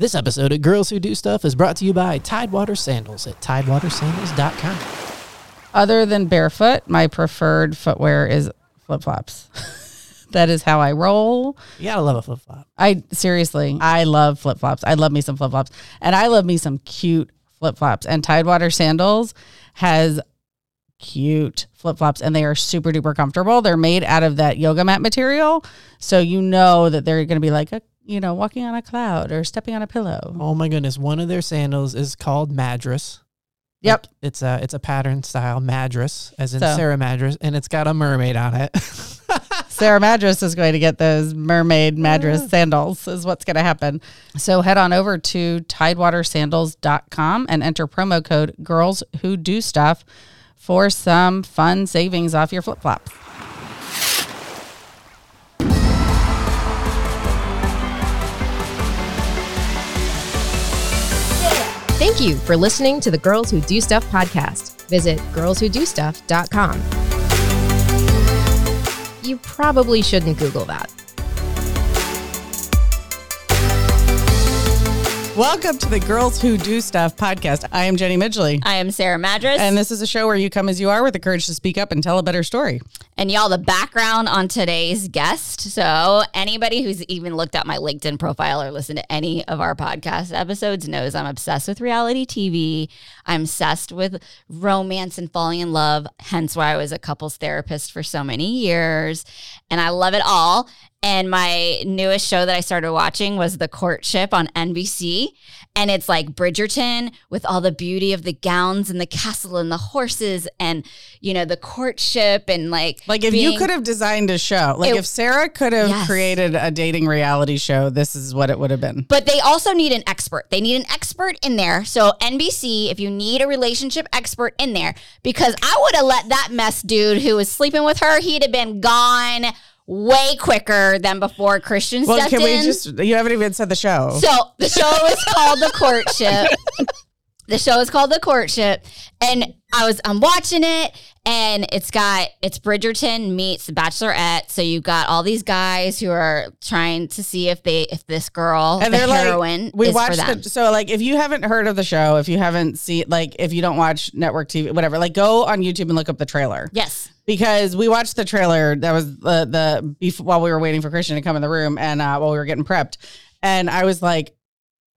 This episode of Girls Who Do Stuff is brought to you by Tidewater Sandals at tidewatersandals.com. Other than barefoot, my preferred footwear is flip flops. that is how I roll. You gotta love a flip flop. I seriously, I love flip flops. I love me some flip flops, and I love me some cute flip flops. And Tidewater Sandals has cute flip flops, and they are super duper comfortable. They're made out of that yoga mat material, so you know that they're going to be like a you know walking on a cloud or stepping on a pillow. Oh my goodness, one of their sandals is called Madras. Yep. Like, it's a it's a pattern style Madras, as in So- Sarah Madras, and it's got a mermaid on it. Sarah Madras is going to get those mermaid Madras sandals, is what's going to happen. So head on over to tidewatersandals.com and enter promo code girls who do stuff for some fun savings off your flip flops. Thank you for listening to the Girls Who Do Stuff podcast. Visit girlswhodostuff.com. You probably shouldn't Google that. Welcome to the Girls Who Do Stuff podcast. I am Jenny Midgley. I am Sarah Madras. And this is a show where you come as you are with the courage to speak up and tell a better story. And y'all, the background on today's guest. So, anybody who's even looked at my LinkedIn profile or listened to any of our podcast episodes knows I'm obsessed with reality TV. I'm obsessed with romance and falling in love, hence why I was a couples therapist for so many years. And I love it all. And my newest show that I started watching was The Courtship on NBC. And it's like Bridgerton with all the beauty of the gowns and the castle and the horses and, you know, the courtship and like. Like if you could have designed a show, like It- if Sarah could have Yes. created a dating reality show, this is what it would have been. But they also need an expert. They need an expert in there. So NBC, if you need a relationship expert in there, because I would have let that mess dude who was sleeping with her, he'd have been gone way quicker than before Christian Well, stepped can we just, you haven't even said the show. So the show is called The Courtship. the show is called The Courtship. And I was I'm watching it and it's got it's Bridgerton meets The Bachelorette. So you got all these guys who are trying to see if they if this girl, and the heroine, like, we is for watched them. the, so like if you haven't heard of the show, if you haven't seen, like if you don't watch network TV, whatever, like go on YouTube and look up the trailer yes. because we watched the trailer. That was the the before while we were waiting for Christian to come in the room and uh, while we were getting prepped, and I was like,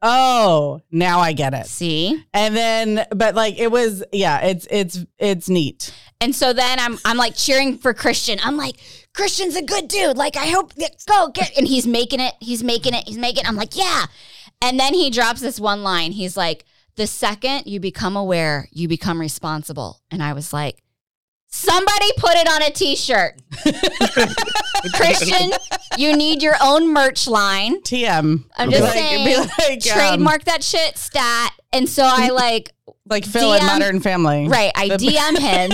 oh, now I get it. See? And then, but like it was, yeah, it's it's it's neat. And so then I'm I'm like cheering for Christian. I'm like, Christian's a good dude. Like I hope go get and he's making it. He's making it. He's making it. I'm like, yeah. And then he drops this one line. He's like, the second you become aware, you become responsible. And I was like, somebody put it on a t-shirt. Christian, you need your own merch line. TM. I'm just Be like- saying, be like, um, trademark that shit stat. And so I like, like Phil in DM Modern Family. right, I DM him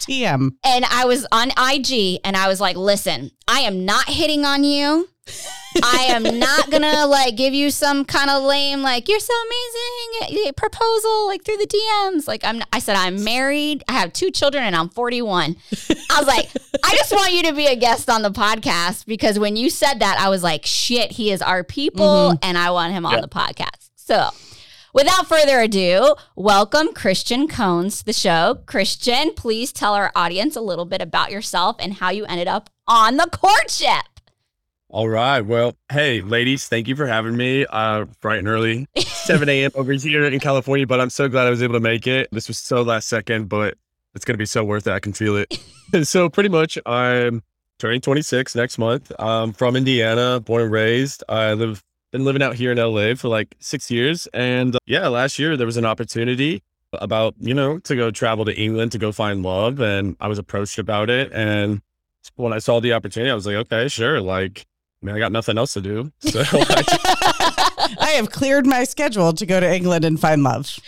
TM. and I was on IG and I was like, listen, I am not hitting on you. I am not gonna like give you some kind of lame like you're so amazing eh, proposal like through the DMs. Like I'm, I said I'm married, I have two children, and I'm 41. I was like, I just want you to be a guest on the podcast because when you said that, I was like, shit, he is our people, and I want him on the podcast. So. Without further ado, welcome Christian Cones to the show. Christian, please tell our audience a little bit about yourself and how you ended up on the courtship. All right. Well, hey, ladies, thank you for having me. Uh, bright and early, 7 a.m. over here in California, but I'm so glad I was able to make it. This was so last second, but it's going to be so worth it. I can feel it. so, pretty much, I'm turning 26 next month. I'm from Indiana, born and raised. I live, been living out here in LA for like six years. And uh, yeah, last year there was an opportunity about, you know, to go travel to England to go find love. And I was approached about it. And when I saw the opportunity, I was like, okay, sure. Like, I mean, I got nothing else to do. So I, I have cleared my schedule to go to England and find love.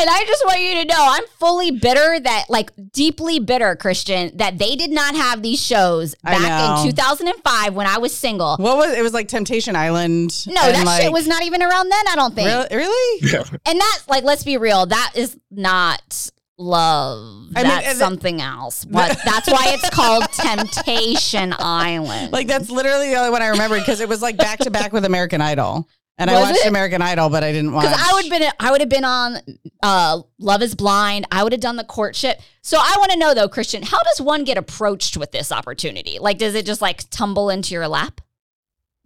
And I just want you to know I'm fully bitter that, like, deeply bitter, Christian, that they did not have these shows back in 2005 when I was single. What was it? Was like Temptation Island. No, and, that like, shit was not even around then, I don't think. really. Really? yeah. And that, like, let's be real, that is not love. I mean, That's and- something else. What? That's why it's called Temptation Island. Like that's literally the only one I remember because it was like back to back with American Idol. And I watched it? American Idol, but I didn't watch. Because I would been I would have been on uh, Love Is Blind. I would have done the courtship. So I want to know though, Christian, how does one get approached with this opportunity? Like, does it just like tumble into your lap?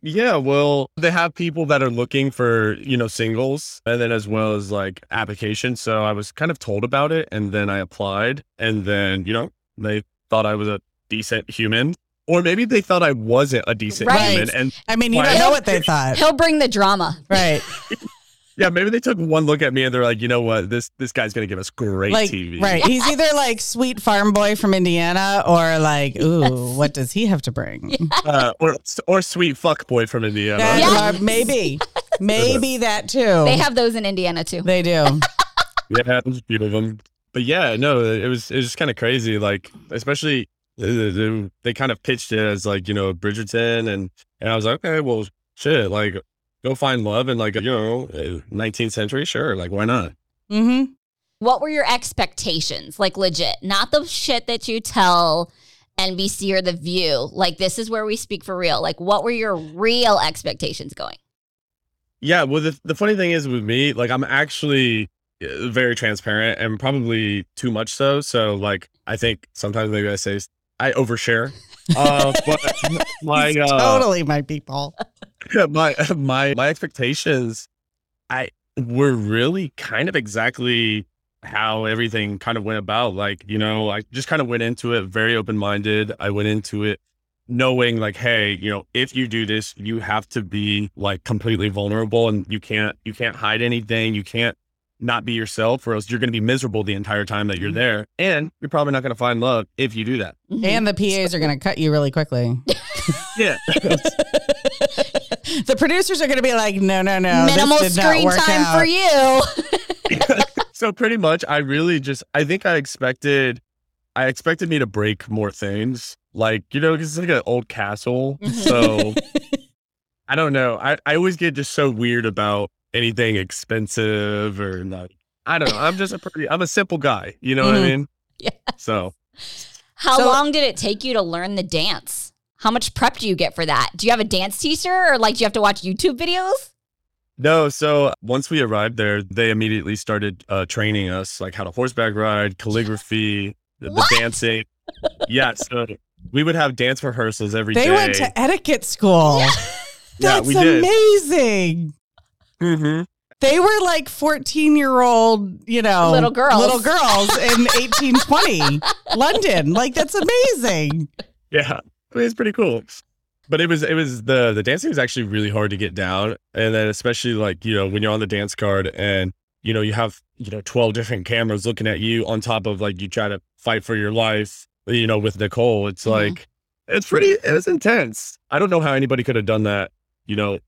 Yeah, well, they have people that are looking for, you know, singles and then as well as like applications. So I was kind of told about it and then I applied and then, you know, they thought I was a decent human or maybe they thought I wasn't a decent Right. human. And I mean, you don't know what they thought, He'll bring the drama. right? yeah, maybe they took one look at me and they're like, you know what, this this guy's gonna give us great like, TV. right? He's either like sweet farm boy from Indiana, or like, ooh, what does he have to bring? Uh, or or sweet fuck boy from Indiana. That- Yeah. or maybe, maybe that too. They have those in Indiana too. they do. Yeah, there's a few of them. But yeah, no, it was it was just kind of crazy. Like, especially uh, they, they kind of pitched it as like you know Bridgerton, and and I was like, okay, well, shit, like go find love in like you know 19th century, sure, like why not? Mm-hmm. What were your expectations? Like legit, not the shit that you tell NBC or The View. Like this is where we speak for real. Like what were your real expectations going? Yeah, well, the the funny thing is with me, like I'm actually uh, very transparent and probably too much so. So like I think sometimes maybe I say I overshare. Uh, but my He's uh, totally my people. my my my expectations i were really kind of exactly how everything kind of went about. Like you know i just kind of went into it very open-minded. I went into it knowing like hey you know if you do this you have to be like completely vulnerable and you can't you can't hide anything. You can't not be yourself or else you're going to be miserable the entire time that you're mm-hmm. there. And you're probably not going to find love if you do that. Mm-hmm. And the PAs are going to cut you really quickly. yeah the producers are going to be like, no, no, no. this Minimal did not screen work time out. for you. so pretty much i really just i think i expected i expected me to break more things like you know 'cause it's like an old castle so i don't know I, I always get just so weird about anything expensive or not i don't know i'm just a pretty i'm a simple guy you know what i Mhm. mean Yeah. so How So- long did it take you to learn the dance? How much prep do you get for that? Do you have a dance teacher or like do you have to watch YouTube videos? no so once we arrived there they immediately started uh, training us like how to horseback ride calligraphy the, the dancing yeah so we would have dance rehearsals every day. They went to etiquette school. Yeah, That's we did. amazing. Mhm. They were like 14 year old, you know, Little girls. little girls in 1820 London. Like, that's amazing. Yeah, I mean, it's pretty cool. But it was it was the the dancing was actually really hard to get down, and then especially like you know when you're on the dance card and you know you have you know 12 different cameras looking at you on top of like you try to fight for your life, you know with Nicole. It's Mhm. like it's pretty it was intense. I don't know how anybody could have done that. You know,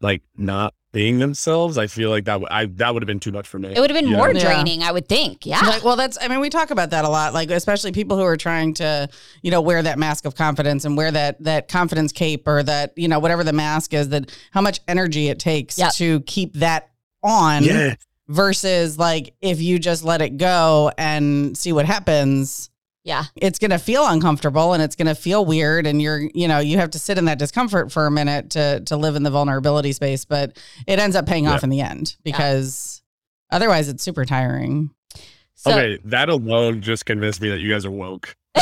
like not being themselves. I feel like that w- I that would have been too much for me. It would have been more Yeah. draining, I would think. Yeah. Like, well, that's, I mean, we talk about that a lot, like, especially people who are trying to, you know, wear that mask of confidence and wear that, that confidence cape or that, you know, whatever the mask is, that how much energy it takes Yep. to keep that on yeah, versus like if you just let it go and see what happens. Yeah. it's going to feel uncomfortable and it's going to feel weird and you're you know you have to sit in that discomfort for a minute to to live in the vulnerability space but it ends up paying Yeah. off in the end because otherwise it's super tiring So okay, that alone just convinced me that you guys are woke.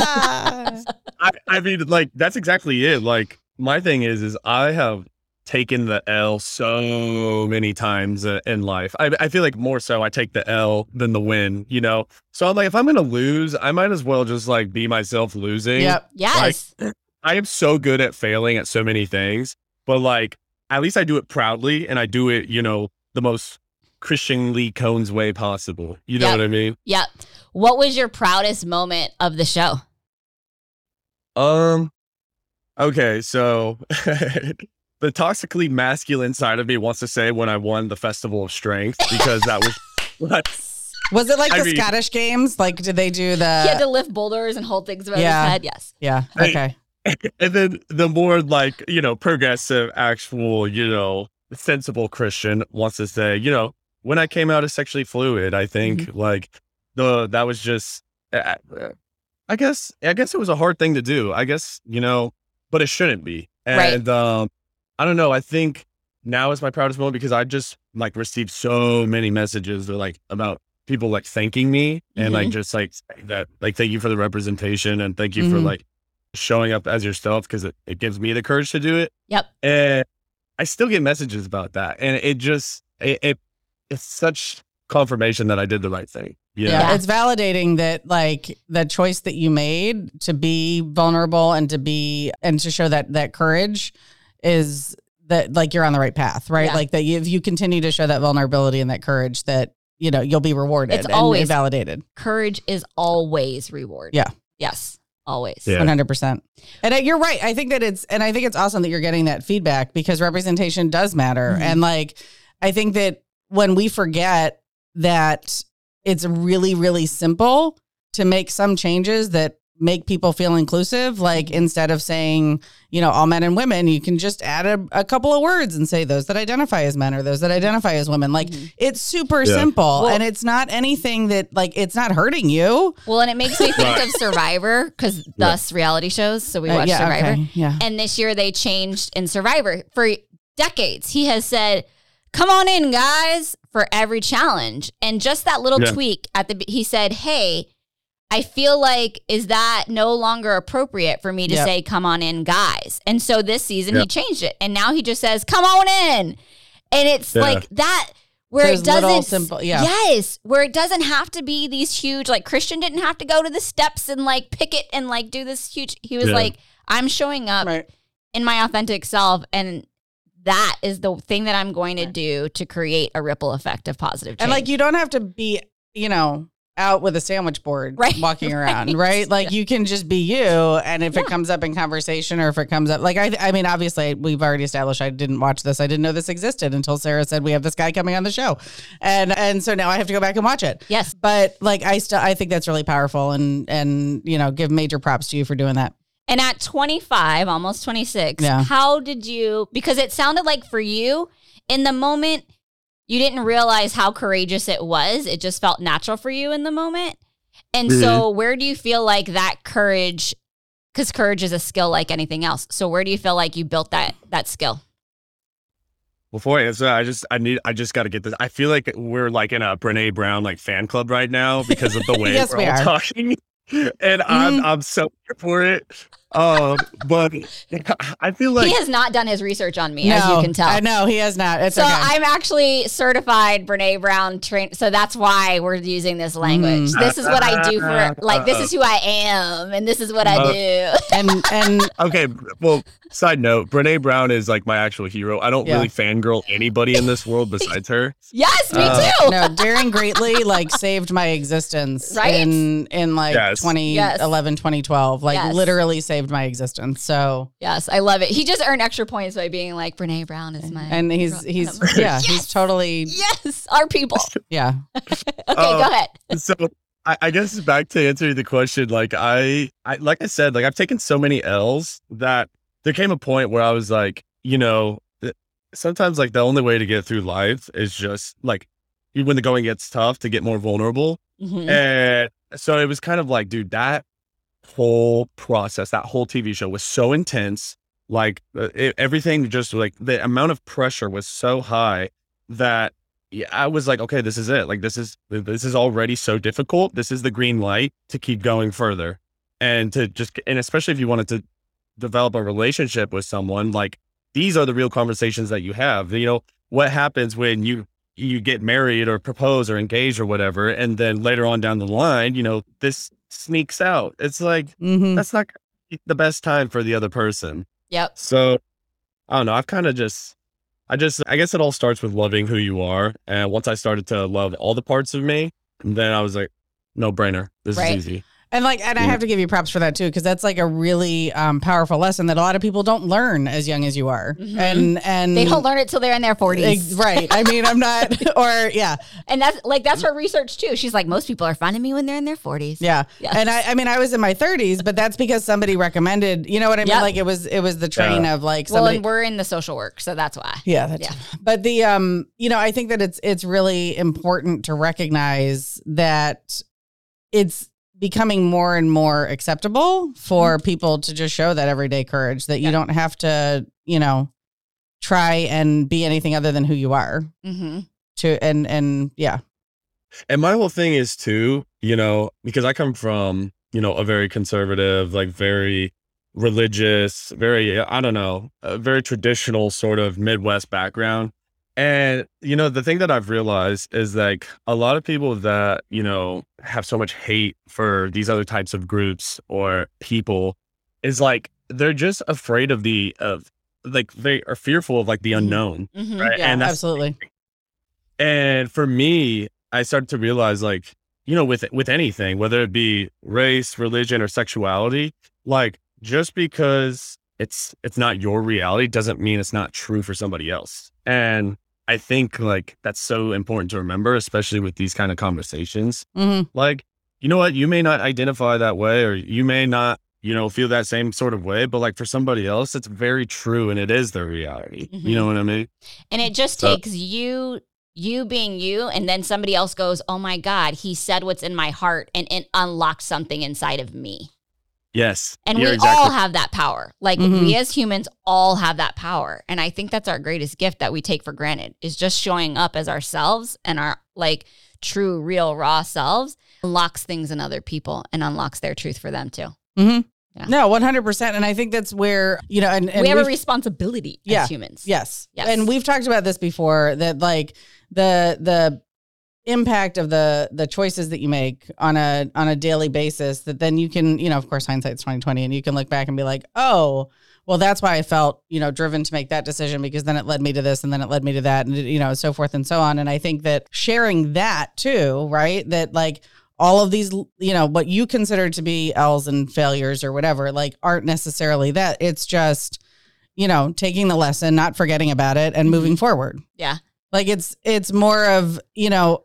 I, I mean, like that's exactly it. Like my thing is, is I have taken the L so many times uh, in life. I, I feel like more so I take the L than the win. You know, so I'm like, if I'm gonna lose, I might as well just like be myself losing. yep yes. I am so good at failing at so many things, but like at least I do it proudly and I do it, you know, the most Christian Lee Cones way possible. You know Yep. what I mean? Yep. What was your proudest moment of the show? Um. Okay, so the toxically masculine side of me wants to say when I won the Festival of Strength because that was what. was it like I the mean- Scottish games like did they do the he had to lift boulders and hold things above yeah. his head. Yes. yeah Hey. okay And then the more like you know progressive, actual you know sensible Christian wants to say you know when I came out as sexually fluid, I think like the that was just. Uh, I guess I guess it was a hard thing to do. I guess you know, but it shouldn't be. Right. And um, I don't know. I think now is my proudest moment because I just like received so many messages that like about people like thanking me and like just like that like thank you for the representation and thank you for Mhm. like showing up as yourself because it, it gives me the courage to do it. Yep. And I still get messages about that. And it just it, it it's such confirmation that I did the right thing. Yeah. Yeah. It's validating that like the choice that you made to be vulnerable and to be and to show that that courage is that like you're on the right path, right? Yeah. Like that you, if you continue to show that vulnerability and that courage that you know you'll be rewarded It's and always- validated. Courage is always reward. Yeah. Yes. Always. Yeah. One hundred percent. And uh, you're right. I think that it's and I think it's awesome that you're getting that feedback because representation does matter. Mhm. And like I think that when we forget that it's really really simple to make some changes that make people feel inclusive like instead of saying you know all men and women you can just add a, a couple of words and say those that identify as men or those that identify as women like Mhm. it's super Yeah. simple Well- and it's not anything that like it's not hurting you Well, and it makes me think of Survivor because thus reality shows. So we Uh, watch yeah, Survivor. okay, yeah And this year they changed in Survivor. For decades, he has said, Come on in, guys, for every challenge. And just that little Yeah. tweak at the, he said, Hey, I feel like, is that no longer appropriate for me to Yep. say, Come on in, guys? And so this season he changed it. And now he just says, Come on in. And it's Yeah. like that. Where Those it doesn't, little simple- yeah. yes, where it doesn't have to be these huge. Like Christian didn't have to go to the steps and like pick it and like do this huge. He was Yeah. like, I'm showing up right in my authentic self and that is the thing that I'm going to do to create a ripple effect of positive change. And like you don't have to be, you know, out with a sandwich board Right, walking around, right. right? Like you can just be you and if it comes up in conversation or if it comes up like I I mean obviously we've already established I didn't watch this. I didn't know this existed until Sarah said we have this guy coming on the show. And and so now I have to go back and watch it. yes, But like I still I think that's really powerful and and you know, give major props to you for doing that. and at 25, almost 26, Yeah. how did you? Because it sounded like for you in the moment, you didn't realize how courageous it was. It just felt natural for you in the moment. And so, mm-hmm. where do you feel like that courage? Because courage is a skill like anything else. So, where do you feel like you built that that skill? Before I answer, I just I need I just got to get this. I feel like we're like in a Brene Brown like fan club right now because of the way Yes, we're we all are. talking, and I'm mm-hmm. I'm so here for it. Um, but I feel like he has not done his research on me, as you can tell. I know he has not. It's So okay. I'm actually certified Brene Brown trained. So that's why we're using this language. Mm. This is what I do for like this is who I am and this is what I Uh, do. and and okay. Well, side note, Brene Brown is like my actual hero. I don't Yeah. really fangirl anybody in this world besides her. yes, me uh, too. no, daring greatly like saved my existence Right? in in like Yes. 2011 2012 like Yes. literally saved my existence so Yes, I love it. He just earned extra points by being like Brene Brown is my and he's hero." he's And yeah yes, he's totally yes, our people. yeah Okay, Uh, go ahead. so I, I guess back to answering the question, like I, I, like I said, like I've taken so many L's that there came a point where I was like, you know, th- sometimes like the only way to get through life is just like when the going gets tough to get more vulnerable. Mhm. And so it was kind of like, dude, that whole process, that whole TV show was so intense. Like uh, it, everything just like the amount of pressure was so high that I was like, okay, this is it. Like this is this is already so difficult. This is the green light to keep going further. And to just and especially if you wanted to develop a relationship with someone, like these are the real conversations that you have. You know, what happens when you you get married or propose or engage or whatever, and then later on down the line, you know, this sneaks out. It's like hmm that's not the best time for the other person. Yep. So I don't know. I've kind of just, I just, I guess it all starts with loving who you are. And once I started to love all the parts of me, then I was like, no brainer. This Right. is easy. And like and i have to give you props for that too because that's like a really um powerful lesson that a lot of people don't learn as young as you are Mhm. and and They don't learn it till they're in their 40s. Right i mean i'm not or yeah And that's like that's her research too. She's like most people are finding me when they're in their 40s. Yeah. Yes. And I, I mean, I was in my 30s, but that's because somebody recommended, you know what I mean? Yep. Like it was, it was the train of like Well, and we're in the social work, so that's why. yeah, that's, Yeah. but the, um, you know, I think that it's, it's really important to recognize that it's becoming more and more acceptable for people to just show that everyday courage that you Yeah. don't have to, you know, try and be anything other than who you are. Mm-hmm. To and and yeah, And my whole thing is too, you know, because I come from, you know, a very conservative, like very religious, very, I don't know, a very traditional sort of Midwest background. And, you know, the thing that I've realized is like a lot of people that, you know, have so much hate for these other types of groups or people is like they're just afraid of the, of like they are fearful of like the Mhm. unknown. Mm-hmm. Right. yeah, and absolutely. and for me, I started to realize like, you know, with with anything, whether it be race, religion, or sexuality, like just because it's it's not your reality doesn't mean it's not true for somebody else. And I think like that's so important to remember, especially with these kind of conversations. hmm Like, you know what, you may not identify that way or you may not, you know, feel that same sort of way, but like for somebody else, it's very true and it is their reality. Mhm. You know what I mean? And it just So- takes you you being you and then somebody else goes, "Oh my god, he said what's in my heart and it unlocks something inside of me." Yes. And we exactly all have that power. Like Mhm. we as humans all have that power. And I think that's our greatest gift that we take for granted is just showing up as ourselves and our like true, real, raw selves unlocks things in other people and unlocks their truth for them too. Mm-hmm. Yeah. No, one hundred percent. And I think that's where you know, and, and we have a responsibility Yeah. as humans. Yes. Yes. And we've talked about this before that like the the impact of the the choices that you make on a on a daily basis that then you can, you know, of course hindsight's 2020 and you can look back and be like, "Oh, well that's why I felt, you know, driven to make that decision because then it led me to this and then it led me to that and you know, so forth and so on." And I think that sharing that too, right? That like all of these, you know, what you consider to be L's and failures or whatever, like aren't necessarily that. It's just you know, taking the lesson, not forgetting about it and moving mm-hmm. forward. Yeah. Like it's it's more of, you know,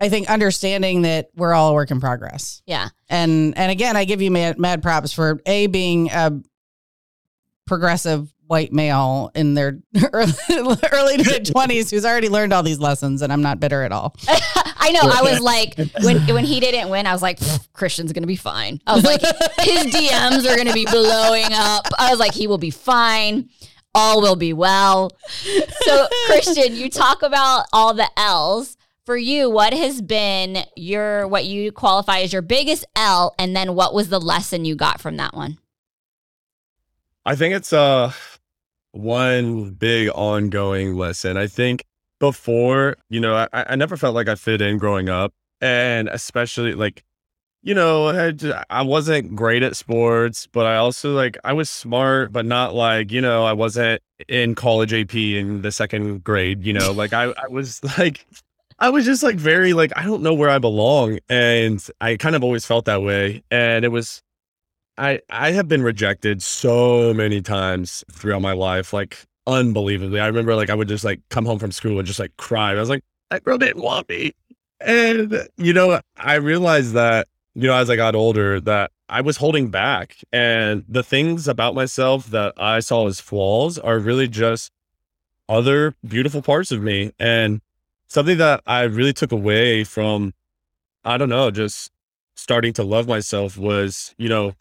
I think understanding that we're all a work in progress. Yeah. And and again, I give you mad, mad props for a being a progressive white male in their early, early to mid 20s who's already learned all these lessons and I'm not bitter at all. I know. I was like, when when he didn't win, I was like, Christian's gonna be fine. I was like, his DMs are gonna be blowing up. I was like, he will be fine. All will be well. So, Christian, you talk about all the L's. For you, what has been your what you qualify as your biggest L, and then what was the lesson you got from that one? I think it's uh one big ongoing lesson. I think before, you know, I, I never felt like I fit in growing up. And especially like, you know, I wasn't great at sports, but I also like, I was smart, but not like, you know, I wasn't in college AP in the second grade, you know, like I, I was like, I was just like very like, I don't know where I belong. And I kind of always felt that way. And it was, I I have been rejected so many times throughout my life, like unbelievably. I remember like I would just like come home from school and just like cry. I was like, that girl didn't want me. And you know, I realized that, you know, as I got older, that I was holding back. And the things about myself that I saw as flaws are really just other beautiful parts of me. And something that I really took away from, I don't know, just starting to love myself was, you know,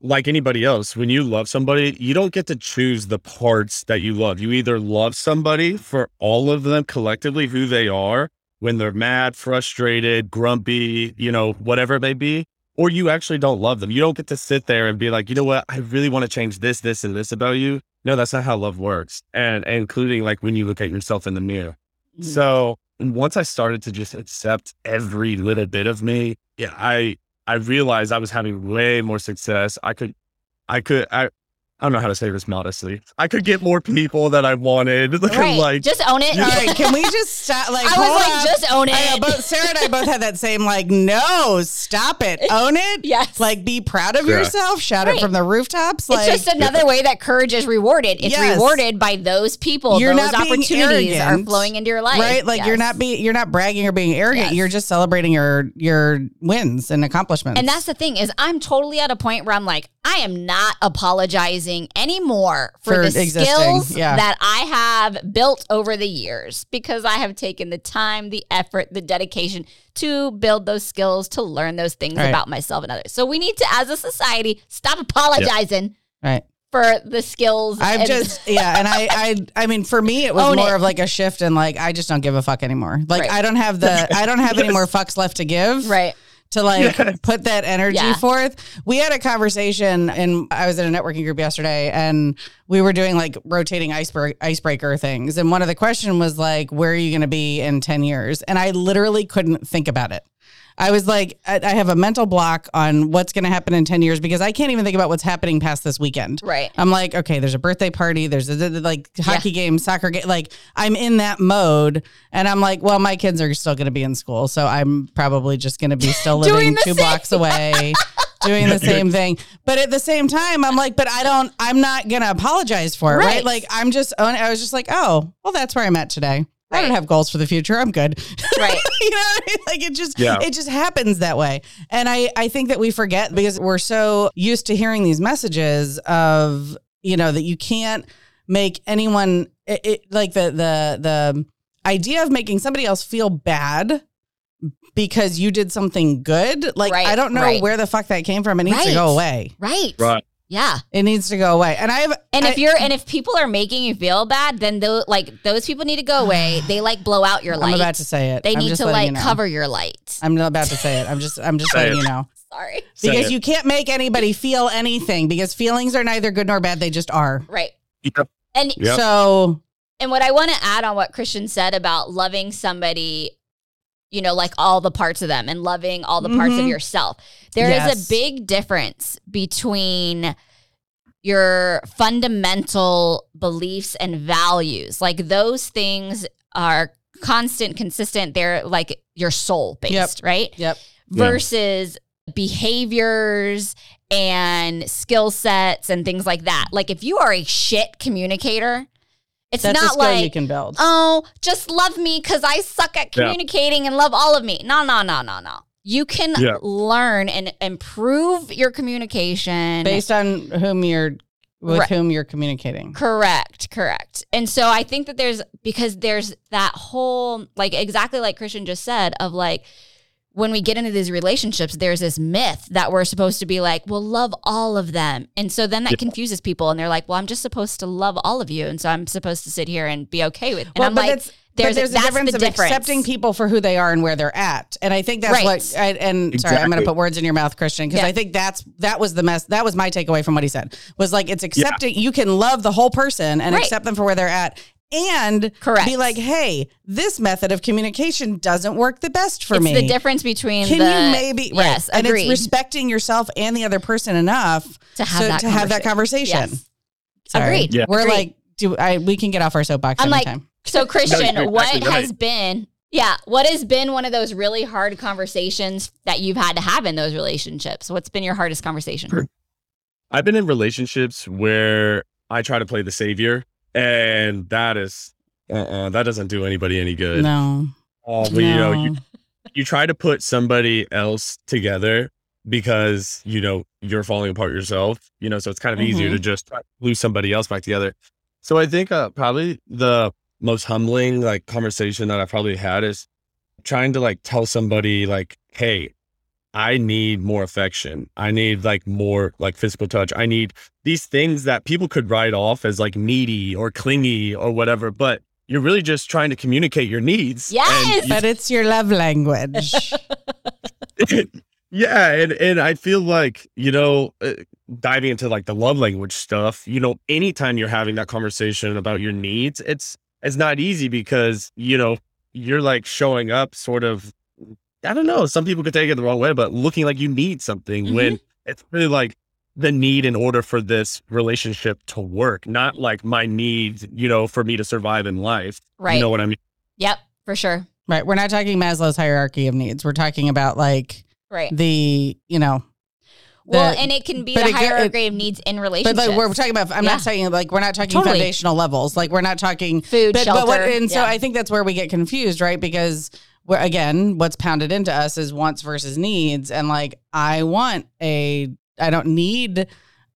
like anybody else, when you love somebody, you don't get to choose the parts that you love. You either love somebody for all of them collectively, who they are, when they're mad, frustrated, grumpy, you know, whatever it may be, or you actually don't love them. You don't get to sit there and be like, you know what, I really want to change this, this, and this about you. No, that's not how love works. And, and including like when you look at yourself in the mirror. Mm-hmm. So once I started to just accept every little bit of me, yeah, I I realized I was having way more success. I could, I could, I, I don't know how to say this modestly. I could get more people that I wanted. Right. like, just own it. All right, can we just stop like I was like, up. just own it. I know, both Sarah and I both had that same like, no, stop it, own it. Yes. Like, be proud of Yeah. yourself. Shout Right. it from the rooftops. Like, it's just another way that courage is rewarded. It's Yes. rewarded by those people. You're those not being opportunities are flowing into your life. right. Like, you're not be you're not bragging or being arrogant. Yes. You're just celebrating your your wins and accomplishments. And that's the thing is I'm totally at a point where I'm like, I am not apologizing anymore for, For the existing, skills yeah. that I have built over the years because I have taken the time, the effort, the dedication to build those skills, to learn those things Right. about myself and others. So we need to, as a society, stop apologizing right. for the skills. I'm just yeah, and I I I mean for me it was Own more it. of like a shift and like I just don't give a fuck anymore. Like Right. I don't have the I don't have any more fucks left to give. right. To like put that energy Yeah. forth. We had a conversation and I was in a networking group yesterday and we were doing like rotating iceberg icebreaker things. And one of the question was like, where are you gonna be in 10 years? And I literally couldn't think about it. I was like, I I have a mental block on what's going to happen in 10 years because I can't even think about what's happening past this weekend. Right. I'm like, okay, there's a birthday party, there's a, like hockey game, soccer game. Like, I'm in that mode. And I'm like, well, my kids are still going to be in school. So I'm probably just going to be still living two same- blocks away. Doing the same thing, but at the same time, I'm like, but I don't. I'm not gonna apologize for it, right? Right. Like, I'm just. Oh, I was just like, oh, well, that's where I'm at today. I don't have goals for the future. I'm good. Right. you know I mean? Like it just Yeah. it just happens that way. And I I think that we forget because we're so used to hearing these messages of, you know, that you can't make anyone it, it, like the the the idea of making somebody else feel bad because you did something good. Like Right, I don't know right. where the fuck that came from. It needs to go away. Right. Right. Yeah. It needs to go away. And I have And if you're and if people are making you feel bad, then those like those people need to go away. They like blow out your light. I'm about to say it. They I'm need to like you know. cover your light. I'm not about to say it. I'm just I'm just letting you know. Sorry. Say because it. you can't make anybody feel anything because feelings are neither good nor bad they just are Right. Yep. And Yep. so and what I want to add on what Christian said about loving somebody, you know, like all the parts of them and loving all the parts of Mhm. yourself. There is Yes. a big difference between your fundamental beliefs and values. Like those things are constant, consistent. They're like your soul based, Yep. right? yep Yeah. versus behaviors and skill sets and things like that. Like if you are a shit communicator, it's that's a not skill like you can build oh, just love me because I suck at Yeah. communicating and love all of me. No, no, no, no, no. You can Yeah. learn and improve your communication. based on whom you're with Right. whom you're communicating Correct, correct. And so I think that there's because there's that whole like exactly like Christian just said of like when we get into these relationships, there's this myth that we're supposed to be like, well, love all of them. And so then that Yeah. confuses people and they're like, well, I'm just supposed to love all of you. And so I'm supposed to sit here and be okay with it. And Well, I'm but like, that's- there's, there's a that's difference the of difference. accepting people for who they are and where they're at and i think that's Right. what I, and sorry i'm going to put words in your mouth christian because Yeah. i think that's that was the mess that was my takeaway from what he said was like it's accepting you can love the whole person and Right. accept them for where they're at and Correct. be like hey this method of communication doesn't work the best for it's me the difference between Can the, you maybe yes, right? And it's respecting yourself and the other person enough To have so- that to have that conversation. conversation. Yes. Agreed. Yeah. We're Agreed. like, do I? We can get off our soapbox I'm like, anytime. So Christian, you're what right. has been yeah, what has been one of those really hard conversations that you've had to have in those relationships? What's been your hardest conversation? I've been in relationships where I try to play the savior, and that is, uh-uh, that doesn't do anybody any good. no, Uh, when, you know, you, No. you try to put somebody else together because you know you're falling apart yourself. You know, so it's kind of easier Mm-hmm. to just try to glue somebody else back together. So I think uh, probably the most humbling like conversation that I've probably had is trying to like tell somebody like, hey, I need more affection. I need like more like physical touch. I need these things that people could write off as like needy or clingy or whatever, but you're really just trying to communicate your needs. and Yes! you but it's your love language. yeah, and and I feel like you know, uh, diving into like the love language stuff. You know, anytime you're having that conversation about your needs, it's it's not easy because you know you're like showing up sort of. I don't know. Some people could take it the wrong way, but looking like you need something mm-hmm. when it's really like the need in order for this relationship to work, not like my need, you know, for me to survive in life. Right. You know what I mean? Yep, for sure. right. We're not talking Maslow's hierarchy of needs. We're talking about like Right. the, you know, well, and it can be but the it hierarchy of needs in but relationships. like we're talking about, I'm Yeah. not saying like, we're not talking Totally. foundational levels. Like we're not talking food, but, shelter. but what, and so yeah. I think that's where we get confused, right? Because we're, again, what's pounded into us is wants versus needs. And like, I want a, I don't need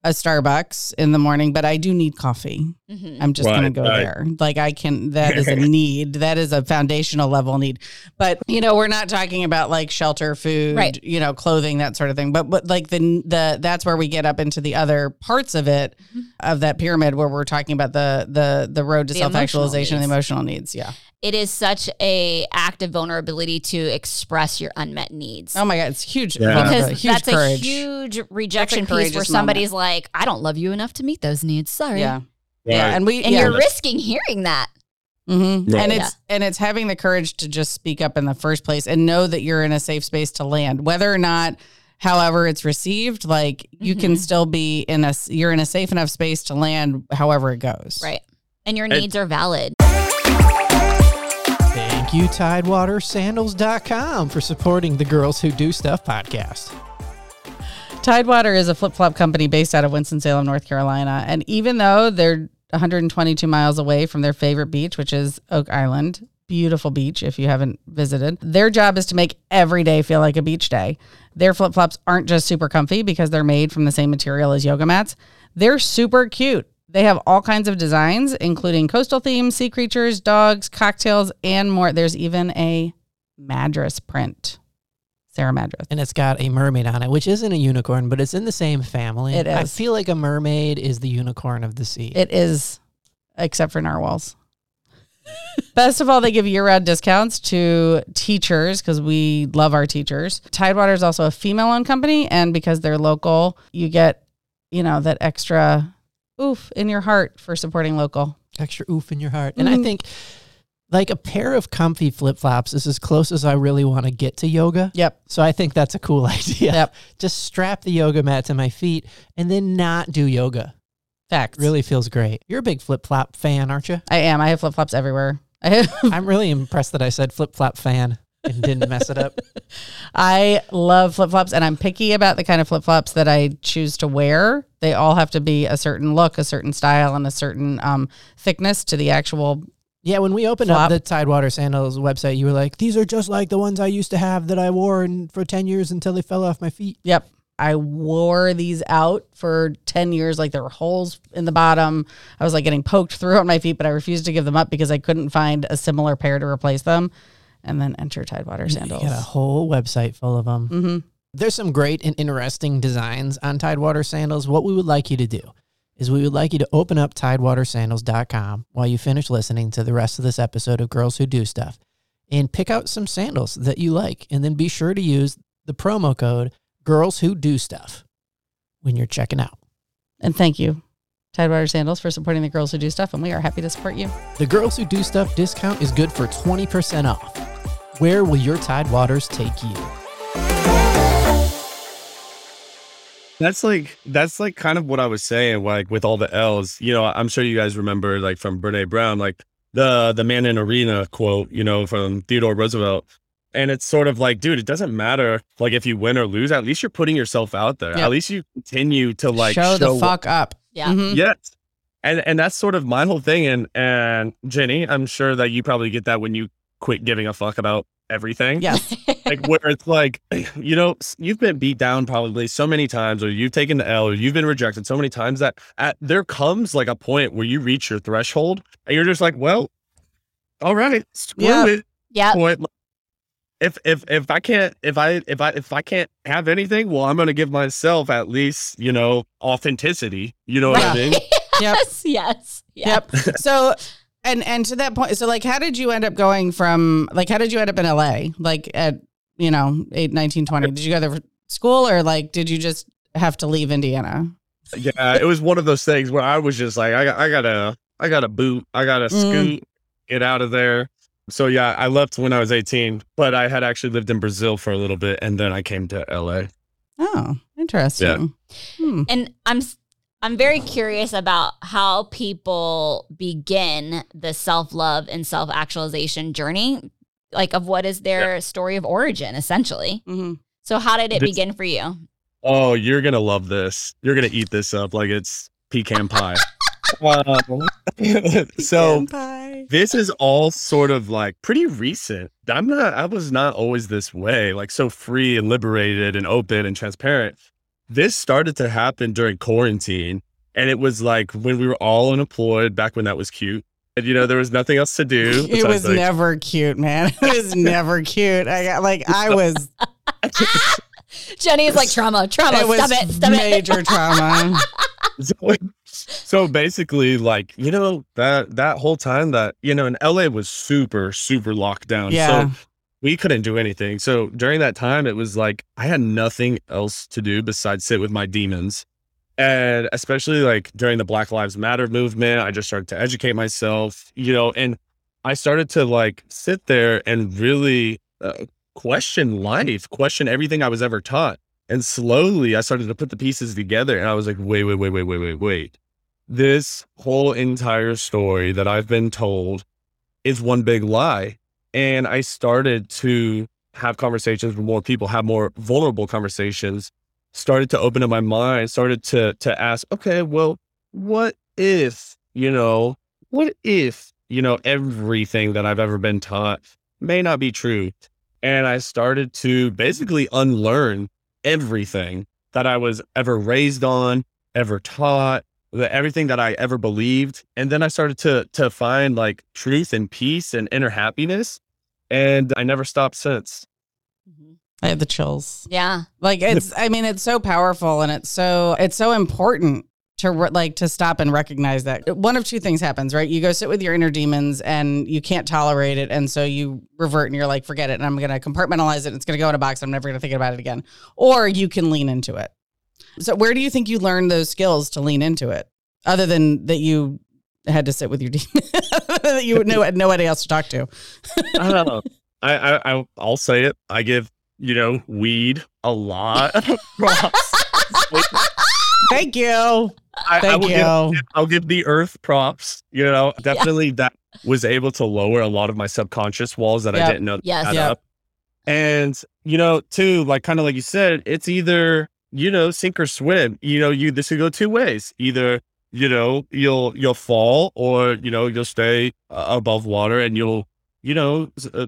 a Starbucks in the morning, but I do need coffee. Mhm. I'm just Right, going to go right. there. Like I can that is a need. That is a foundational level need. But, you know, we're not talking about like shelter, food, Right. you know, clothing, that sort of thing. But but like the the that's where we get up into the other parts of it Mm-hmm. of that pyramid where we're talking about the the the road to self-actualization and the emotional needs. Yeah. It is such a act of vulnerability to express your unmet needs. Oh my god, it's huge. Yeah. vulnerability, because huge that's courage. a huge rejection piece where courageous somebody's like, I don't love you enough to meet those needs. Sorry. yeah. Yeah, Right. and we And yeah. you're risking hearing that. hmm Right. And it's and it's having the courage to just speak up in the first place and know that you're in a safe space to land, whether or not, however it's received. Like you can Mhm. still be in a s- you're in a safe enough space to land, however it goes. Right. And your And- needs are valid. Thank you, TidewaterSandals.com, for supporting the Girls Who Do Stuff podcast. Tidewater is a flip flop company based out of Winston Salem, North Carolina, and even though they're 122 miles away from their favorite beach, which is Oak Island. Beautiful beach if you haven't visited. Their job is to make every day feel like a beach day. Their flip flops aren't just super comfy because they're made from the same material as yoga mats. They're super cute. They have all kinds of designs, including coastal themes, sea creatures, dogs, cocktails, and more. There's even a Madras print. Sarah Madras. And it's got a mermaid on it, which isn't a unicorn, but it's in the same family. It I feel like a mermaid is the unicorn of the sea. It is, except for narwhals. Best of all, they give year round discounts to teachers because we love our teachers. Tidewater is also a female owned company. And because they're local, you get, you know, that extra oof in your heart for supporting local. Extra oof in your heart. And I Mhm. think like a pair of comfy flip flops is as close as I really want to get to yoga. Yep. So I think that's a cool idea. Yep. Just strap the yoga mat to my feet and then not do yoga. Facts. Really feels great. You're a big flip flop fan, aren't you? I am. I have flip flops everywhere. I have. I'm really impressed that I said flip flop fan and didn't mess it up. I love flip flops and I'm picky about the kind of flip flops that I choose to wear. They all have to be a certain look, a certain style, and a certain um, thickness to the actual. Yeah, when we opened Flop. up the Tidewater Sandals website, you were like, "These are just like the ones I used to have that I wore and for ten years until they fell off my feet." Yep. I wore these out for 10 years. Like there were holes in the bottom. I was like getting poked through on my feet, but I refused to give them up because I couldn't find a similar pair to replace them. And then enter Tidewater sandals. You got a whole website full of them. hmm There's some great and interesting designs on Tidewater sandals. What we would like you to do is we would like you to open up tidewatersandals.com while you finish listening to the rest of this episode of Girls Who Do Stuff and pick out some sandals that you like and then be sure to use the promo code Girls Who Do Stuff when you're checking out. And thank you, Tidewater sandals, for supporting the girls who do stuff. And we are happy to support you. The Girls Who Do Stuff discount is good for 20% off. Where will your Tidewaters take you? That's like that's like kind of what I was saying, like with all the L's. You know, I'm sure you guys remember like from Brene Brown, like the the man in arena quote, you know, from Theodore Roosevelt. And it's sort of like, dude, it doesn't matter like if you win or lose, at least you're putting yourself out there. Yep. At least you continue to like show, the fuck up. Yeah. Mhm. Yes. And and that's sort of my whole thing. And and Jenny, I'm sure that you probably get that when you quit giving a fuck about everything. Yes. Like where it's like, you know, you've been beat down probably so many times, or you've taken the L, or you've been rejected so many times that at there comes like a point where you reach your threshold and you're just like, well, all right, screw Yeah. it. yeah. Point. If if if I can't if I if I if I can't have anything, well, I'm gonna give myself at least you know authenticity. You know what I mean? Yep. Yes. Yes. Yep. So, and and to that point, so like, how did you end up going from like, how did you end up in LA? Like at you know, eight, 19, 20? Did you go there for school or like, did you just have to leave Indiana? yeah, it was one of those things where I was just like, I got, I gotta, I gotta boot, I gotta Mm. scoot, get out of there. So yeah, I left when I was 18, but I had actually lived in Brazil for a little bit, and then I came to LA. Oh, interesting. Hmm. And I'm s- I'm very curious about how people begin the self-love and self-actualization journey, like of what is their story of origin essentially. hmm So how did it This- begin for you? Oh, you're gonna love this. You're gonna eat this up like it's pecan pie. Um, so this is all sort of like pretty recent. I'm not, I was not always this way, like so free and liberated and open and transparent. This started to happen during quarantine. And it was like when we were all unemployed back when that was cute. And you know, there was nothing else to do. It was like, never cute, man. It was never cute. I got like I was. Jenny is like trauma, trauma. It was it, stop it. major trauma. so, so basically, like, you know, that that whole time that, you know, in LA was super, super locked down. Yeah. So we couldn't do anything. So during that time, it was like I had nothing else to do besides sit with my demons. And especially like during the Black Lives Matter movement, I just started to educate myself, you know, and I started to like sit there and really uh, question life, question everything I was ever taught. And slowly I started to put the pieces together and I was like, wait, wait, wait, wait, wait, wait, wait. This whole entire story that I've been told is one big lie. And I started to have conversations with more people, have more vulnerable conversations, started to open up my mind, started to to ask, okay, well, what if, you know, what if, you know, everything that I've ever been taught may not be true? And I started to basically unlearn everything that I was ever raised on, ever taught, everything that I ever believed. And then I started to to find like truth and peace and inner happiness. And I never stopped since. Mm-hmm. I had the chills. Yeah. Like it's, I mean, it's so powerful and it's so, it's so important to re- like to stop and recognize that uh, one of two things happens, right? You go sit with your inner demons and you can't tolerate it, and so you revert and you're like, forget it, and I'm going to compartmentalize it. It's going to go in a box. I'm never going to think about it again. Or you can lean into it. So where do you think you learned those skills to lean into it, other than that you had to sit with your demon, that you would know had nobody else to talk to? I don't know. I, I I- I'll say it. I give you know weed a lot props. Thank you. I, I Thank will you. Give, I'll give the earth props. You know, definitely that was able to lower a lot of my subconscious walls that Yep. I didn't know Yes. had Yep. up. And you know, too, like kind of like you said, it's either you know sink or swim. You know, you this could go two ways. Either you know you'll you'll fall, or you know you'll stay uh, above water and you'll you know uh,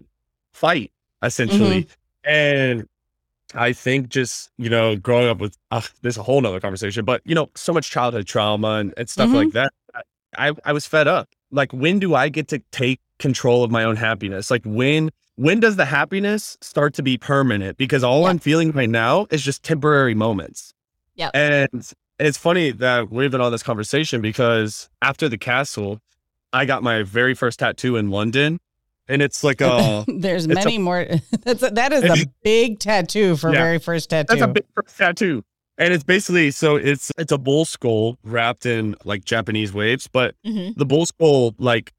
fight essentially. And I think just, you know, growing up with uh, this a whole nother conversation, but you know, so much childhood trauma and, and stuff Mhm. like that. I, I was fed up. Like, when do I get to take control of my own happiness? Like when when does the happiness start to be permanent? Because all Yeah. I'm feeling right now is just temporary moments. Yep. And it's funny that we've been on this conversation because after the castle, I got my very first tattoo in London. And it's like a There's it's a- many more. That's a, that is a big tattoo for Yeah. very first tattoo. That's a big first tattoo. And it's basically so it's it's a bull skull wrapped in like Japanese waves, but hmm the bull skull like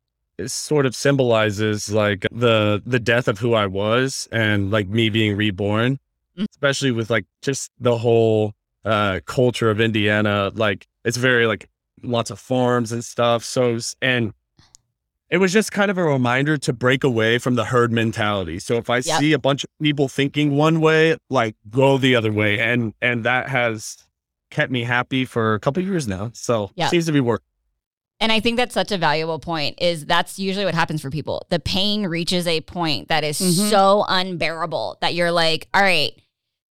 sort of symbolizes like the the death of who I was and like me being reborn, Mm. especially with like just the whole uh culture of Indiana. Like it's very like lots of farms and stuff. So and it was just kind of a reminder to break away from the herd mentality. So if I Yep. see a bunch of people thinking one way, like go the other way. And and that has kept me happy for a couple of years now. So Yep. seems to be working. And I think that's such a valuable point is that's usually what happens for people. The pain reaches a point that is Mhm. so unbearable that you're like, all right,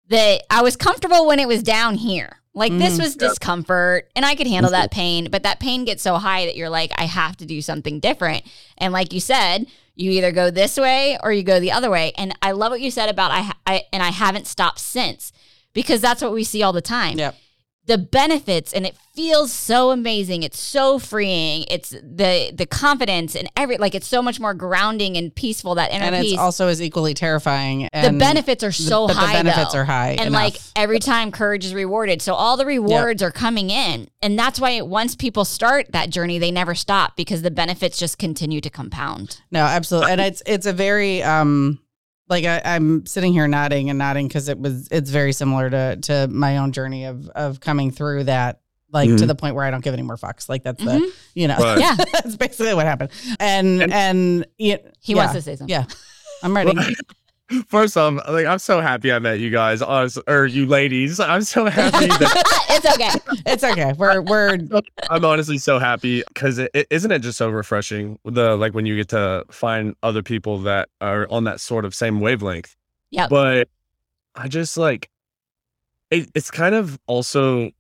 the I was comfortable when it was down here. Like this Mhm. was discomfort and I could handle that pain, but that pain gets so high that you're like, I have to do something different. And like you said, you either go this way or you go the other way. And I love what you said about I, I and I haven't stopped since because that's what we see all the time Yep. The benefits and it feels so amazing it's so freeing it's the the confidence and every like it's so much more grounding and peaceful that inner And it's peace also is equally terrifying. the benefits are so but high the benefits though. are high. and enough. like every time courage is rewarded so all the rewards are coming in and that's why once people start that journey they never stop because the benefits just continue to compound No, absolutely. And it's it's a very um like I, I'm sitting here nodding and nodding because it was it's very similar to to my own journey of of coming through that like to Mhm. the point where I don't give any more fucks. Like that's Mhm. the you know Right. Yeah. that's basically what happened. And and, And- yeah, he yeah, wants to say something Yeah. I'm ready. First off, like I'm so happy I met you guys, or you ladies. I'm so happy that it's okay it's okay. We're we're I'm honestly so happy because isn't it just so refreshing the like when you get to find other people that are on that sort of same wavelength. Yeah. But I just like it, it's kind of also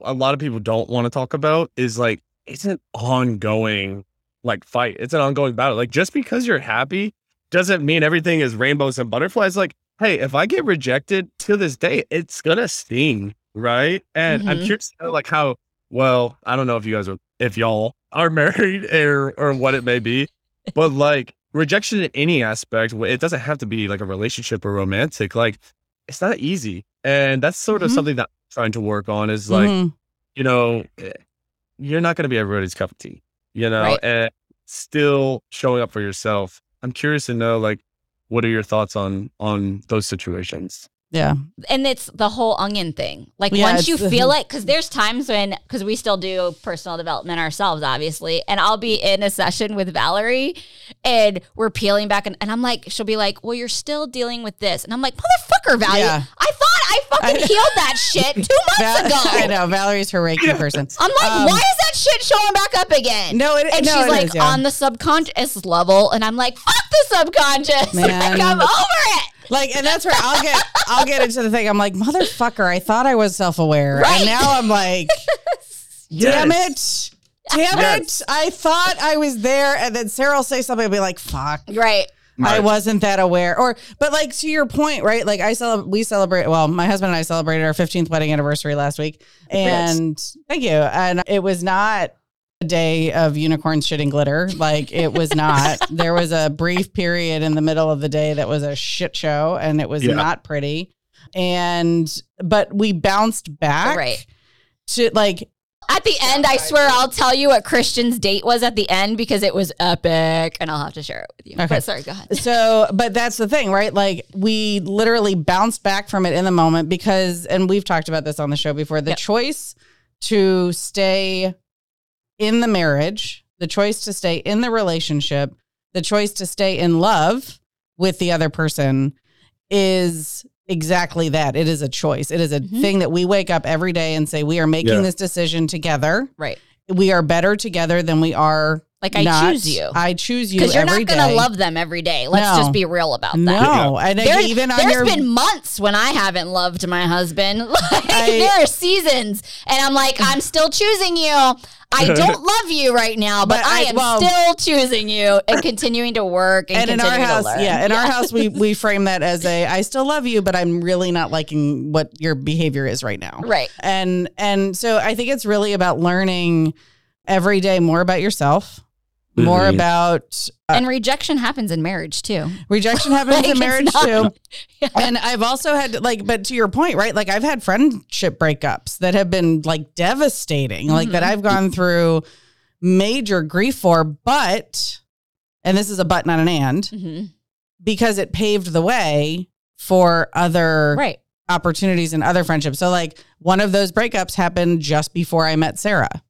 a lot of people don't want to talk about is like it's an ongoing like fight. It's an ongoing battle. Like just because you're happy doesn't mean everything is rainbows and butterflies. Like, hey, if I get rejected to this day, it's gonna sting, right? And I'm Mhm. curious like how well, I don't know if you guys are if y'all are married or or what it may be, but like rejection in any aspect, it doesn't have to be like a relationship or romantic. Like it's not easy. And that's sort of Mhm. something that I'm trying to work on is like, Mhm. you know, eh, you're not to be everybody's cup of tea, you know, Right. and still showing up for yourself. I'm curious to know, like, what are your thoughts on on those situations? Yeah. and it's the whole onion thing. Like Yeah, once you feel it, because there's times when, because we still do personal development ourselves, obviously, and I'll be in a session with Valerie, and we're peeling back, and, and I'm like, she'll be like, "Well, you're still dealing with this," and I'm like, "Motherfucker, Valerie, Yeah. I thought I fucking I- healed that shit two months Val- ago." I know Valerie's her Reiki person. I'm like, Um, why is that shit showing back up again? No, it, and no, she's it like is, yeah. on the subconscious level, and I'm like, fuck the subconscious. Man. like, I'm over it. Like, and that's where I'll get I'll get into the thing. I'm like, motherfucker, I thought I was self aware, Right. and now I'm like, damn it, damn Yes. it, I thought I was there, and then Sarah will say something, and be like, fuck. Right. I wasn't that aware. Or, but like to your point, right? Like I celebrate, we celebrate, well, my husband and I celebrated our 15th wedding anniversary last week. And thank you. And it was not a day of unicorns shitting glitter. Like it was not. there was a brief period in the middle of the day that was a shit show and it was Yeah. not pretty. And, but we bounced back Right. to like, At the end, I swear I'll tell you what Christian's date was at the end because it was epic and I'll have to share it with you. Okay. But sorry, go ahead. so but that's the thing right like we literally bounced back from it in the moment because and we've talked about this on the show before the Yep. choice to stay in the marriage the choice to stay in the relationship the choice to stay in love with the other person is exactly that it is a choice it is a Mhm. thing that we wake up every day and say we are making Yeah. this decision together Right. we are better together than we are Like I not. choose you. i choose you Because you're every not going to love them every day. Let's No. just be real about that. No, and There's, even on there's your been months when I haven't loved my husband. Like I- there are seasons, and I'm like, I'm still choosing you. I don't love you right now, but, But I, I- am well- still choosing you and continuing to work and, and in our continue to house, yeah, in our house, we we frame that as a I still love you, but I'm really not liking what your behavior is right now. right. And and so I think it's really about learning every day more about yourself, more Mhm. about uh, And rejection happens in marriage too. rejection happens Like, in marriage not- too. Yeah. And I've also had like, but to your point, right? Like I've had friendship breakups that have been like devastating, like that Mhm. I've gone through major grief for, but, and this is a but not an and, Mhm. because it paved the way for other Right. opportunities and other friendships. So like one of those breakups happened just before I met Sarah.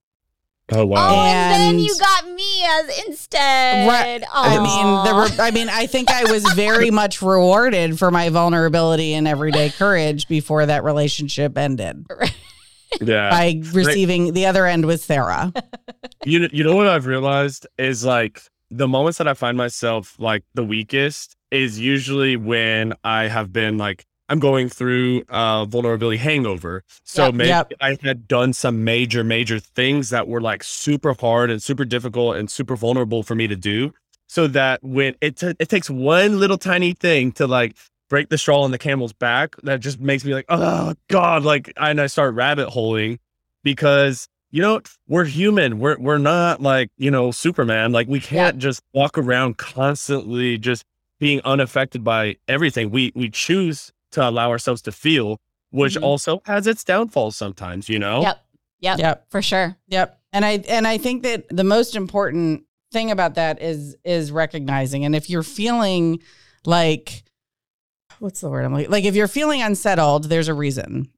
Oh wow. Oh, and, then you got me as instead. Right. I mean, there were I mean, I think I was very much rewarded for my vulnerability and everyday courage before that relationship ended yeah. by receiving the other end was Sarah. you kn- you know what I've realized is like the moments that I find myself like the weakest is usually when I have been like I'm going through uh vulnerability hangover. So Yep. maybe Yep. I had done some major major things that were like super hard and super difficult and super vulnerable for me to do. So that when it t- it takes one little tiny thing to like break the straw on the camel's back that just makes me like oh god like and I start rabbit holing because you know we're human we're we're not like you know superman like we can't just walk around constantly just being unaffected by everything we we choose to allow ourselves to feel which Mhm. also has its downfalls sometimes you know Yep. Yep. Yep. For sure. Yep. And I and I think that the most important thing about that is is recognizing and if you're feeling like what's the word I'm like like if you're feeling unsettled, there's a reason.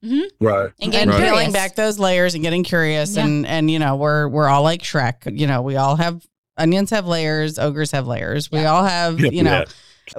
right And getting and Right. peeling back those layers and getting curious Yeah. and and you know we're we're all like Shrek. You know we all have onions have layers, ogres have layers. We Yeah. all have you know Yeah.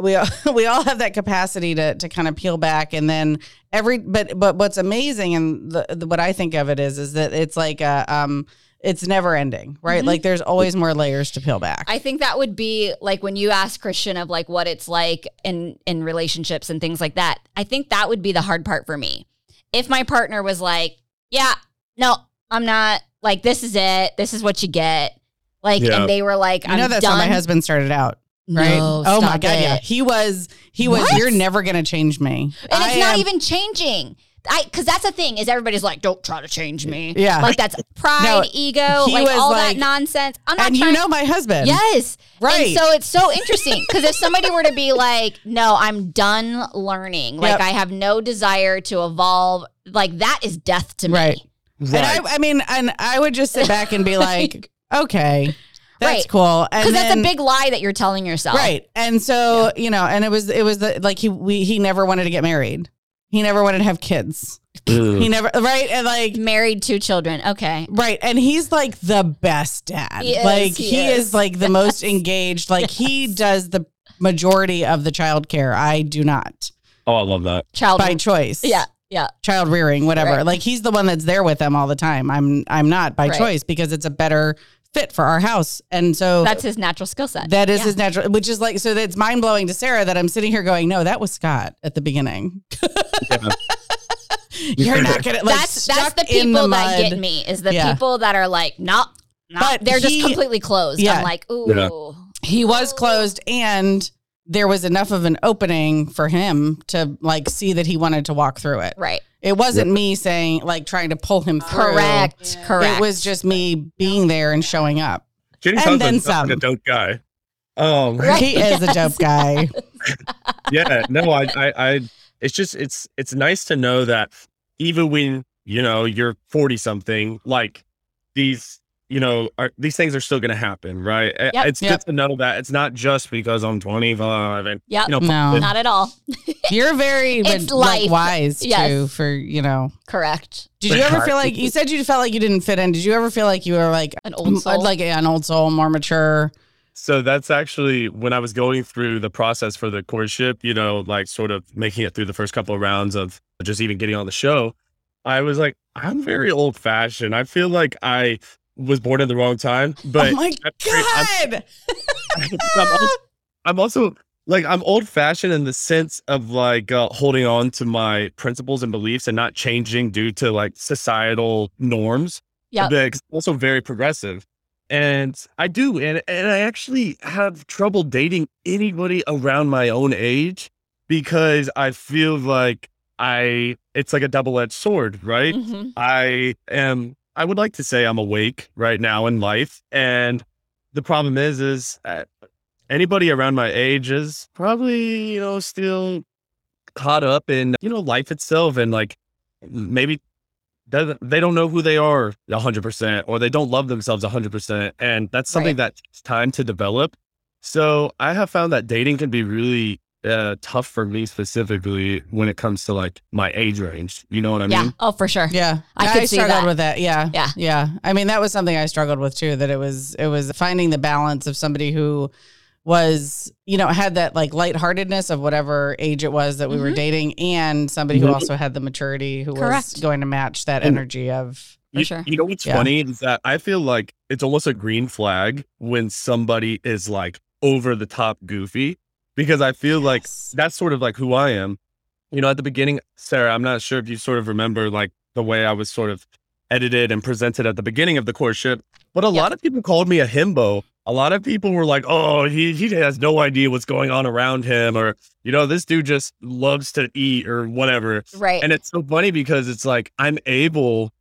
We all, we all have that capacity to to kind of peel back and then every but but what's amazing and the, the what I think of it is is that it's like a um it's never ending right Mhm. like there's always more layers to peel back I think that would be like when you ask Christian of like what it's like in in relationships and things like that. I think that would be the hard part for me. If my partner was like, "Yeah, no, I'm not. Like, this is it. This is what you get. Like, Yeah. and they were like, I'm know that's done. how my husband started out, right? No, oh my stop god, yeah. He was he was What? you're never gonna change me. And I it's not am- even changing. I because that's the thing is everybody's like, don't try to change me. Yeah. like that's pride, No, ego, like all like- that nonsense. I'm not and trying. you know my husband. yes, Right. And so it's so interesting because if somebody were to be like, no, I'm done learning. Like Yep. I have no desire to evolve. Like that is death to me. Right. Right. And I, I mean, and I would just sit back and be like, okay, that's Right. cool. Because that's a big lie that you're telling yourself. right. And so you know, and it was it was the, like he we he never wanted to get married. He never wanted to have kids. Ugh. He never right and like Married two children. Okay. Right. And he's like the best dad. He is, like he he, is. is. like the most engaged. Like he does the majority of the child care. I do not. oh, I love that. Child. By choice. yeah. Yeah. Child rearing, whatever. Right. Like he's the one that's there with them all the time. I'm I'm not by Right. choice because it's a better fit for our house. And so That's his natural skill set. that is Yeah. his natural which is like so that's mind blowing to Sarah that I'm sitting here going, No, that was Scott at the beginning. Yeah. You're not gonna like that's that's the people the that get me is the Yeah. people that are like, nope, nope. But they're just completely closed. Yeah. I'm like, ooh, Yeah. he was closed and there was enough of an opening for him to like see that he wanted to walk through it. right, It wasn't me saying like trying to pull him through. correct, correct. It was just me being there and showing up. Jenny's And then husband's not some. a dope guy. Um, Right. He is a dope guy. yeah, no, I, I, I, it's just, it's, it's nice to know that even when you know you're forty something, like these, you know, are, these things are still going to happen, right? I- Yep. It's Yep. good to know that it's not just because I'm 25 and Yep. you know, No. not at all. You're very It's but, like life. wise Yes. too for, you know. correct. Did you ever feel like you said you felt like you didn't fit in? Did you ever feel like you were like An old soul. like yeah, an old soul, more mature? So that's actually when I was going through the process for the courtship, you know, like sort of making it through the first couple of rounds of just even getting on the show. I was like, I'm very old fashioned. I feel like I was born in the wrong time, but oh my I'm very- I'm- god. I'm, also, I'm also like I'm old fashioned in the sense of like uh, holding on to my principles and beliefs and not changing due to like societal norms. Yeah, But also very progressive. And I do, and and I actually have trouble dating anybody around my own age because I feel like I it's like a double edged sword, right? Mhm. I am I would like to say I'm awake right now in life and the problem is is anybody around my age is probably you know still caught up in you know life itself and like maybe doesn't they don't know who they are 100% or they don't love themselves 100% and that's something Right. that takes time to develop so i have found that dating can be really uh, tough for me specifically when it comes to like my age range you know what i yeah. mean Oh, for sure. Yeah, I could see struggled that. with that. Yeah, Yeah. yeah. I mean, that was something I struggled with too. That it was it was finding the balance of somebody who was you know had that like lightheartedness of whatever age it was that we were Mhm. dating, and somebody who Mhm. also had the maturity who was going to match that And- energy of. For you, sure. you know what's Yeah. funny is that I feel like it's almost a green flag when somebody is like over the top goofy because I feel like that's sort of like who I am. You know, at the beginning, Sarah, I'm not sure if you sort of remember like the way I was sort of edited and presented at the beginning of the courtship, but a Yep. lot of people called me a himbo. A lot of people were like, "Oh, he he has no idea what's going on around him," or you know, this dude just loves to eat or whatever. Right. And it's so funny because it's like I'm able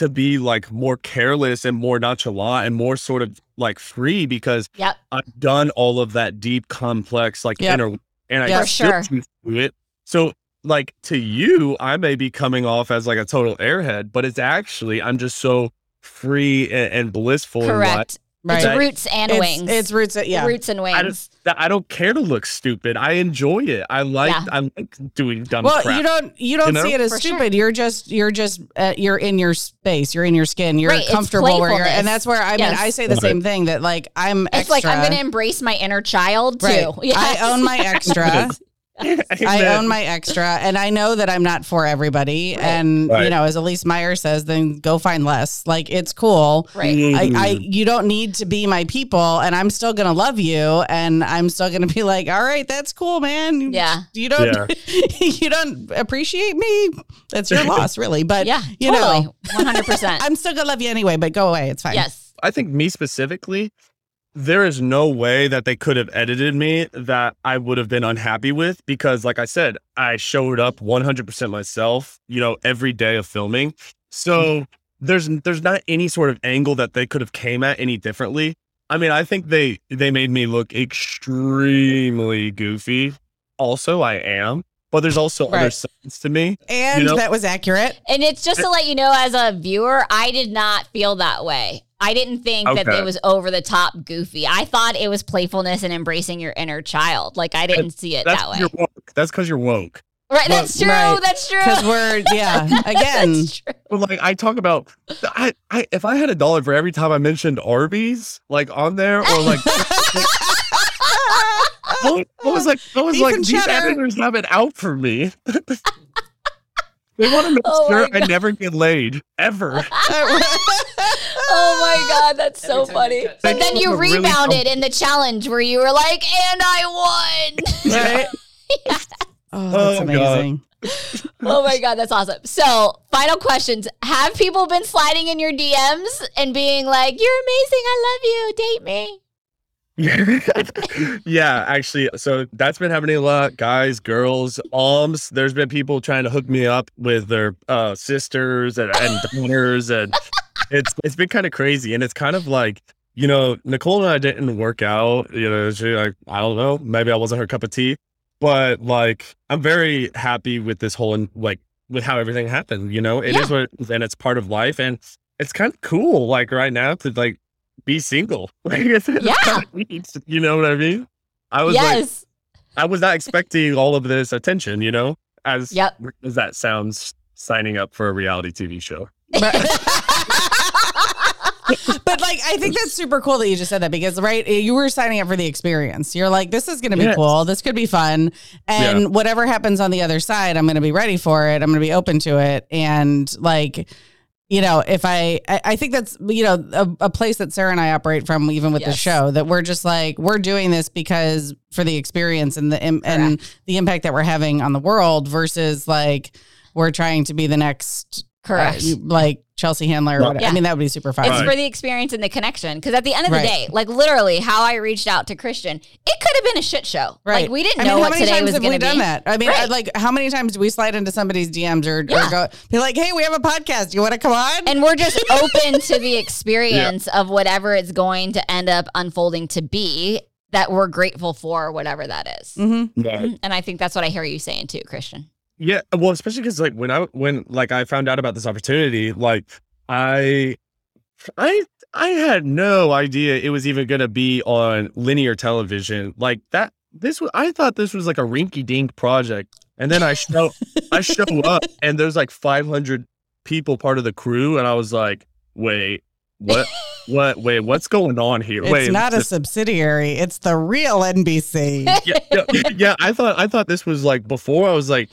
to be like more careless and more nonchalant and more sort of like free because yep. I've done all of that deep, complex, like Yep. inner, and I Yeah. For still sure. do it. So, like to you, I may be coming off as like a total airhead, but it's actually I'm just so free and, and blissful. Correct. Right. It's roots and it's, wings. It's roots. Yeah. Roots and I wings. that I don't care to look stupid. I enjoy it. I like Yeah. I like doing dumb Well, crap. you don't you don't You know? see it as For sure. stupid. You're just you're just uh, you're in your space. You're in your skin. You're Right, comfortable where you're, playfulness. and that's where I mean Yes. I say the Right. same thing that like I'm It's extra. like I'm going to embrace my inner child too. Right. Yes. I own my extra. I own my extra, and I know that I'm not for everybody. And you know, as Elise Meyer says, then go find less. Like it's cool. Right. I, I, Mm. you don't need to be my people, and I'm still gonna love you, and I'm still gonna be like, all right, that's cool, man. Yeah. you don't, you don't appreciate me. That's your loss, really. But Yeah. you totally. know, 100%. I'm still gonna love you anyway. But go away, it's fine. yes. I think me specifically, there is no way that they could have edited me that I would have been unhappy with because, like I said, I showed up 100% myself, you know, every day of filming. So there's there's not any sort of angle that they could have came at any differently. I mean, I think they they made me look extremely goofy. Also, I am, but there's also other Right. sides to me. And You know- that was accurate. And it's just to let you know, as a viewer, I did not feel that way. I didn't think that it was over the top goofy. I thought it was playfulness and embracing your inner child. Like I didn't see it That's that way. you're woke. That's because you're woke. Right? That's true. Right. That's true. Because we're yeah, again. That's true. But like I talk about, I, I if I had a dollar for every time I mentioned Arby's, like on there, or like what, what was like, what was Beef like these cheddar. editors have it out for me. they want to make Oh sure I never get laid ever. Oh my god, that's so funny. But Thank then you you for really rebounded in the challenge where you were like, and I won. right? Oh, oh, that's Oh, God. amazing. oh my god, that's awesome. So, final questions. Have people been sliding in your DMs and being like, You're amazing, I love you, date me? yeah, actually, so that's been happening a lot. Guys, girls, alms. There's been people trying to hook me up with their uh, sisters and, and daughters, and it's it's been kind of crazy. And it's kind of like you know, Nicole and I didn't work out. You know, she like I don't know, maybe I wasn't her cup of tea, but like I'm very happy with this whole and like with how everything happened. You know, it is Yeah. what is, and it's part of life, and it's kind of cool. Like right now to like be single. Like it's, it's Yeah. you know what I mean? I was like, yes. I was not expecting all of this attention, you know, as Yep. as that sounds signing up for a reality TV show. but like I think that's super cool that you just said that because right eh, you were signing up for the experience. You're like this is going to be Yes. cool. This could be fun. And Yeah. whatever happens on the other side, I'm going to be ready for it. I'm going to be open to it and like you know, if I, I, I think that's, you know, a, a place that Sarah and I operate from, even with the show, that we're just like, we're doing this because for the experience and the, and the impact that we're having on the world versus like, we're trying to be the next, Correct. uh, like Chelsea Handler or Right. whatever. Yeah. I mean, that would be super fun. It's Right. for the experience and the connection. Because at the end of the Right. day, like literally, how I reached out to Christian, it could have been a shit show. Right. Like we didn't I know mean, what how many times have we done that? I mean, Right. I- like, how many times do we slide into somebody's DMs or, or go be like, "Hey, we have a podcast. You want to come on?" And we're just open to the experience of whatever it's going to end up unfolding to be that we're grateful for, whatever that is. mm-hmm. And I think that's what I hear you saying too, Christian. Yeah, well, especially because like when I when like I found out about this opportunity, like I I I had no idea it was even gonna be on linear television. Like that this was I thought this was like a rinky dink project. And then I show I show up and there's like 500 people part of the crew and I was like, "Wait, what what wait, what's going on here?" It's wait, not a subsidiary. It's the real NBC. yeah, yeah, yeah, I thought I thought this was like before I was like,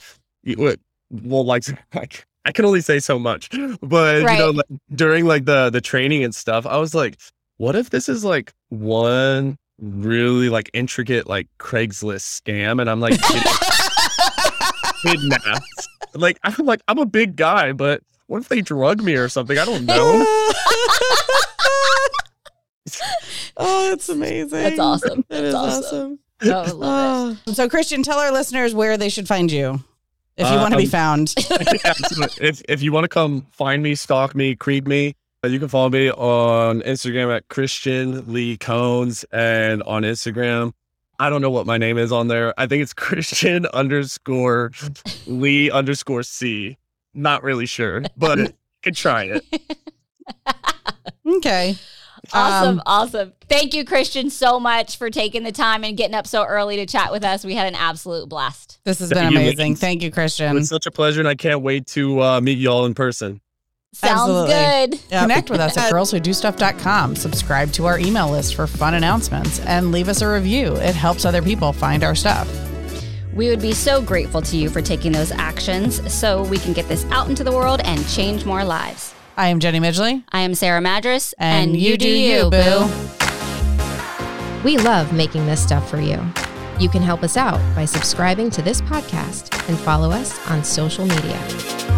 well, like, like I can only say so much, but you know, like, during like the the training and stuff, I was like, what if this is like one really like intricate like Craigslist scam, and I'm like kidnapped? Like I'm like I'm a big guy, but what if they drug me or something? I don't know. oh, that's amazing. That's awesome. That That's is awesome. awesome. Oh, love it. Oh. So, Christian, tell our listeners where they should find you if you want to be Um, found. Yeah, if if you want to come find me, stalk me, creep me, uh, you can follow me on Instagram at Christian Lee Cones and on Instagram. I don't know what my name is on there. I think it's Christian underscore Lee underscore C. Not really sure, but you can try it. Okay. Awesome. Um, awesome. Thank you, Christian, so much for taking the time and getting up so early to chat with us. We had an absolute blast. This has been you, amazing. ladies. Thank you, Christian. It's such a pleasure, and I can't wait to uh, meet y'all in person. Sounds Absolutely. good. Connect with us at girlswhodostuff.com. Subscribe to our email list for fun announcements and leave us a review. It helps other people find our stuff. We would be so grateful to you for taking those actions so we can get this out into the world and change more lives. I am Jenny Midgley. I am Sarah Madras, And you do you, boo. We love making this stuff for you. You can help us out by subscribing to this podcast and follow us on social media.